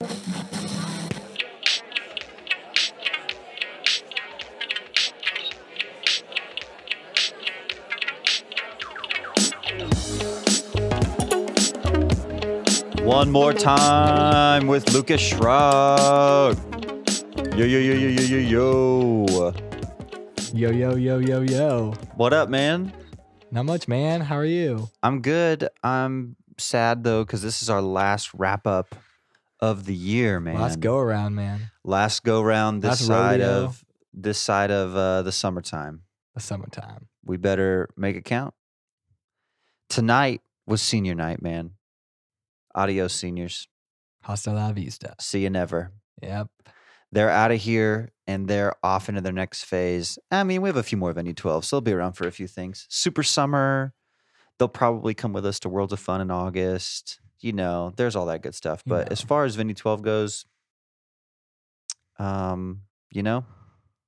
One more time with Lucas Shrug. Yo, yo, yo, yo, yo, yo, yo. Yo, yo, yo, yo, yo. What up, man? Not much, man. How are you? I'm good. I'm sad though, because this is our last wrap up of the year, man. Last go around, man. Last go round this Last side rodeo. of this side of uh, the summertime. The summertime. We better make it count. Tonight was senior night, man. Adios, seniors. Hasta la vista. See you never. Yep. They're out of here and they're off into their next phase. I mean, we have a few more Venue 12, so they'll be around for a few things. Super Summer, they'll probably come with us to Worlds of Fun in August. You know, there's all that good stuff. But as far as Venue 12 goes, um, you know,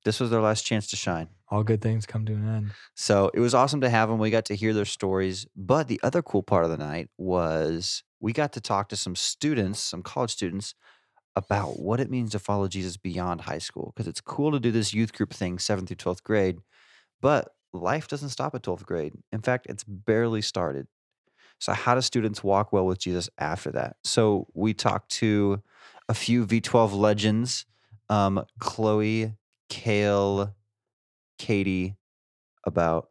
this was their last chance to shine. All good things come to an end. So it was awesome to have them. We got to hear their stories. But the other cool part of the night was we got to talk to some students, some college students, about what it means to follow Jesus beyond high school. Because it's cool to do this youth group thing, seventh through 12th grade, but life doesn't stop at 12th grade. In fact, it's barely started. So, how do students walk well with Jesus after that? So, we talked to a few V12 legends um, Chloe, Kale, Katie, about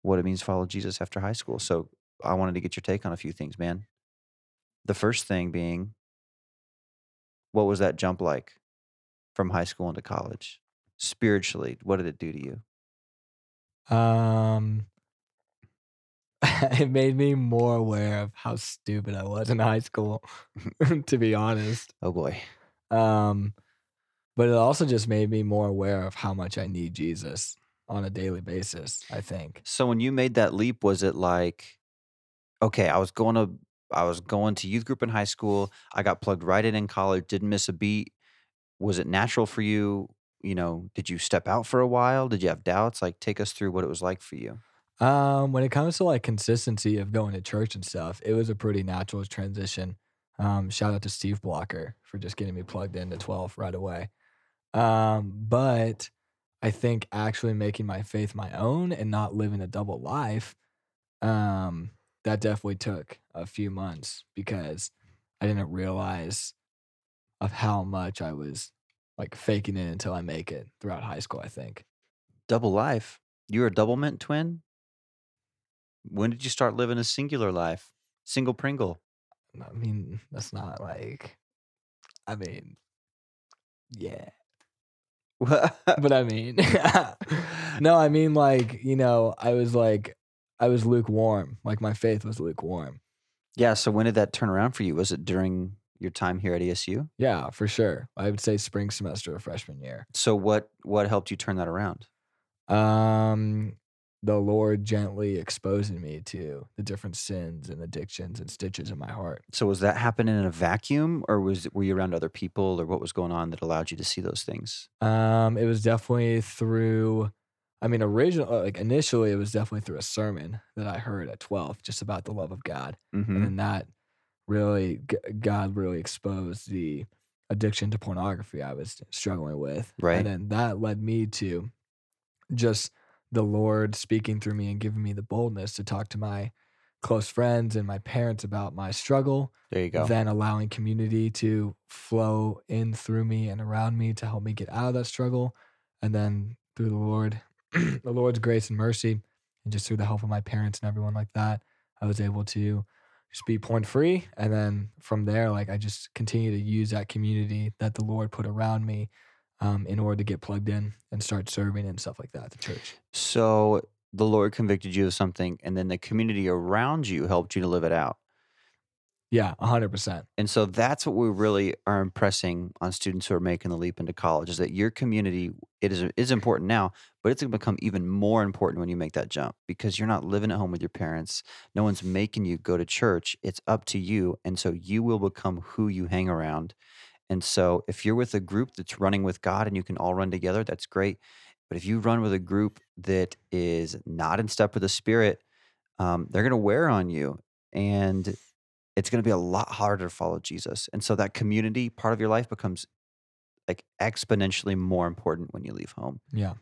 what it means to follow Jesus after high school. So I wanted to get your take on a few things, man. The first thing being, what was that jump like from high school into college? Spiritually, what did it do to you? Um, it made me more aware of how stupid I was in high school, to be honest. Oh boy. Um, but it also just made me more aware of how much I need Jesus on a daily basis. I think. So when you made that leap, was it like, okay, I was going to I was going to youth group in high school. I got plugged right in in college, didn't miss a beat. Was it natural for you? You know, did you step out for a while? Did you have doubts? Like, take us through what it was like for you. Um, when it comes to like consistency of going to church and stuff, it was a pretty natural transition. Um, shout out to Steve Blocker for just getting me plugged into 12 right away. Um, but I think actually making my faith my own and not living a double life, um, that definitely took a few months because I didn't realize of how much I was like faking it until I make it throughout high school, I think. Double life. You were a double mint twin? When did you start living a singular life? Single Pringle. I mean, that's not like, I mean, yeah. But I mean, no, I mean, like, you know, I was like, I was lukewarm. Like, my faith was lukewarm. yeah. So when did that turn around for you? Was it during your time here at ESU? Yeah, for sure. I would say spring semester of freshman year. So what what helped you turn that around? Um, the Lord gently exposing me to the different sins and addictions and stitches in my heart. So was that happening in a vacuum, or was were you around other people, or what was going on that allowed you to see those things? Um, it was definitely through. I mean, originally like initially, it was definitely through a sermon that I heard at twelve, just about the love of God, Mm-hmm. and then that really G- God really exposed the addiction to pornography I was struggling with, Right. And then that led me to just the Lord speaking through me and giving me the boldness to talk to my close friends and my parents about my struggle There you go. then allowing community to flow in through me and around me to help me get out of that struggle and then through the lord the lord's grace and mercy and just through the help of my parents and everyone like that i was able to just be point free and then from there like i just continue to use that community that the lord put around me um, in order to get plugged in and start serving and stuff like that at the church so the Lord convicted you of something, and then the community around you helped you to live it out. yeah 100% And so that's what we really are impressing on students who are making the leap into college is that your community it is is important now, but it's going to become even more important when you make that jump because you're not living at home with your parents. No one's making you go to church. It's up to you, and so you will become who you hang around. And so if you're with a group that's running with God and you can all run together, that's great. But if you run with a group that is not in step with the Spirit, um, they're going to wear on you. And it's going to be a lot harder to follow Jesus. And so that community part of your life becomes like exponentially more important when you leave home. Yeah.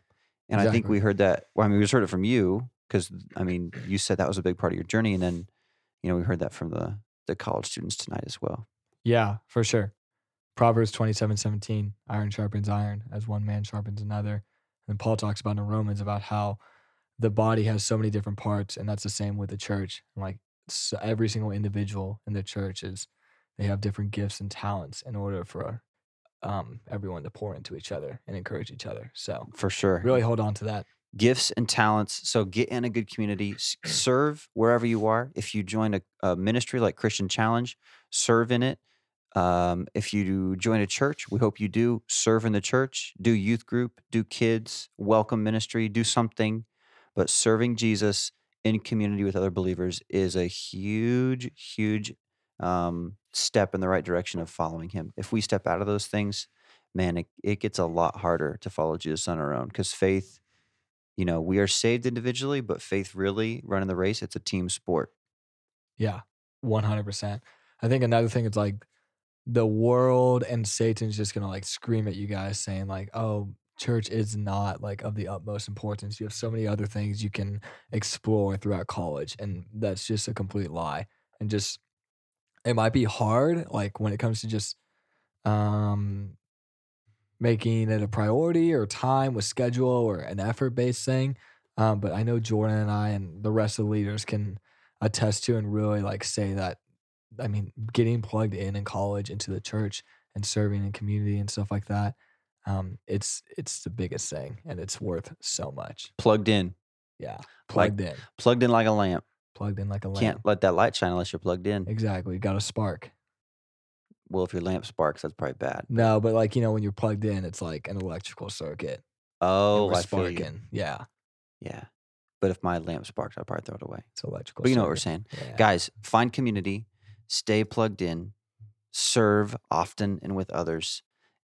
And I think we heard that. Well, I mean, we just heard it from you because I mean, you said that was a big part of your journey, and then you know we heard that from the the college students tonight as well. Yeah, for sure. Proverbs twenty seven seventeen, iron sharpens iron as one man sharpens another. And Paul talks about in Romans about how the body has so many different parts, and that's the same with the church. And like s every single individual in the church is they have different gifts and talents in order for um, everyone to pour into each other and encourage each other. So For sure, really hold on to that. gifts and talents. So get in a good community, serve wherever you are. If you join a, a ministry like Christian Challenge, serve in it. Um, if you join a church, we hope you do serve in the church, do youth group, do kids, welcome ministry, do something. But serving Jesus in community with other believers is a huge, huge um, step in the right direction of following Him. If we step out of those things, man, it, it gets a lot harder to follow Jesus on our own because faith you know, we are saved individually, but faith really running the race, it's a team sport. Yeah, 100%. I think another thing is like the world and Satan's just to like scream at you guys saying like, "Oh, church is not like of the utmost importance. You have so many other things you can explore throughout college." And that's just a complete lie. And just it might be hard like when it comes to just um making it a priority or time with schedule or an effort based thing. Um, but I know Jordan and I and the rest of the leaders can attest to and really like say that. I mean, getting plugged in in college into the church and serving in community and stuff like that, um, it's it's the biggest thing and it's worth so much. Plugged in, Yeah, like plugged in, plugged in like a lamp. plugged in like a lamp. Can't let that light shine unless you're plugged in. Exactly, got a spark. Well, if your lamp sparks, that's probably bad. No, but like you know, when you're plugged in, it's like an electrical circuit, Oh, I feel you. sparking. Yeah, Yeah. But if my lamp sparks, I'll probably throw it away. it's electrical. But you know what we're saying. Yeah. Guys, find community, stay plugged in, serve often and with others.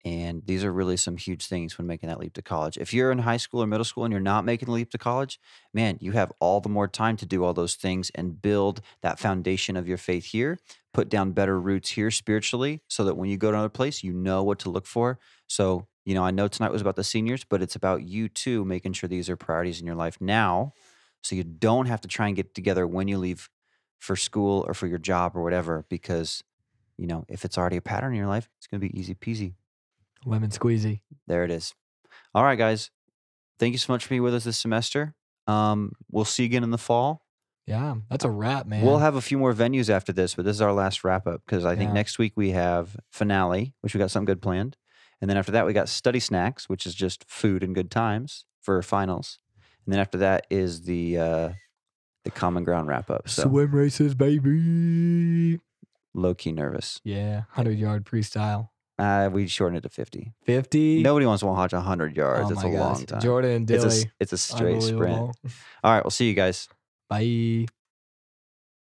And these are really some huge things when making that leap to college. If you're in high school or middle school and you're not making the leap to college, man, you have all the more time to do all those things and build that foundation of your faith here, put down better roots here spiritually so that when you go to another place, you know what to look for. So, you know, I know tonight was about the seniors, but it's about you too, making sure these are priorities in your life now so you don't have to try and get together when you leave for school or for your job or whatever because you know if it's already a pattern in your life it's going to be easy peasy lemon squeezy. there it is all right guys thank you so much for being with us this semester um, we'll see you again in the fall Yeah, that's a wrap, man. we'll have a few more venues after this but this is our last wrap up because i think Yeah. next week we have finale which we got something good planned and then after that we got study snacks which is just food and good times for finals and then after that is the uh the common ground wrap up so swim races, baby. low key nervous. Yeah, hundred yard freestyle. Uh, we shortened it to 50. Fifty. Nobody wants to watch 100 yards. Oh it's a gosh. long time. Jordan and it's, a, it's a straight sprint. All right, we'll see you guys. Bye.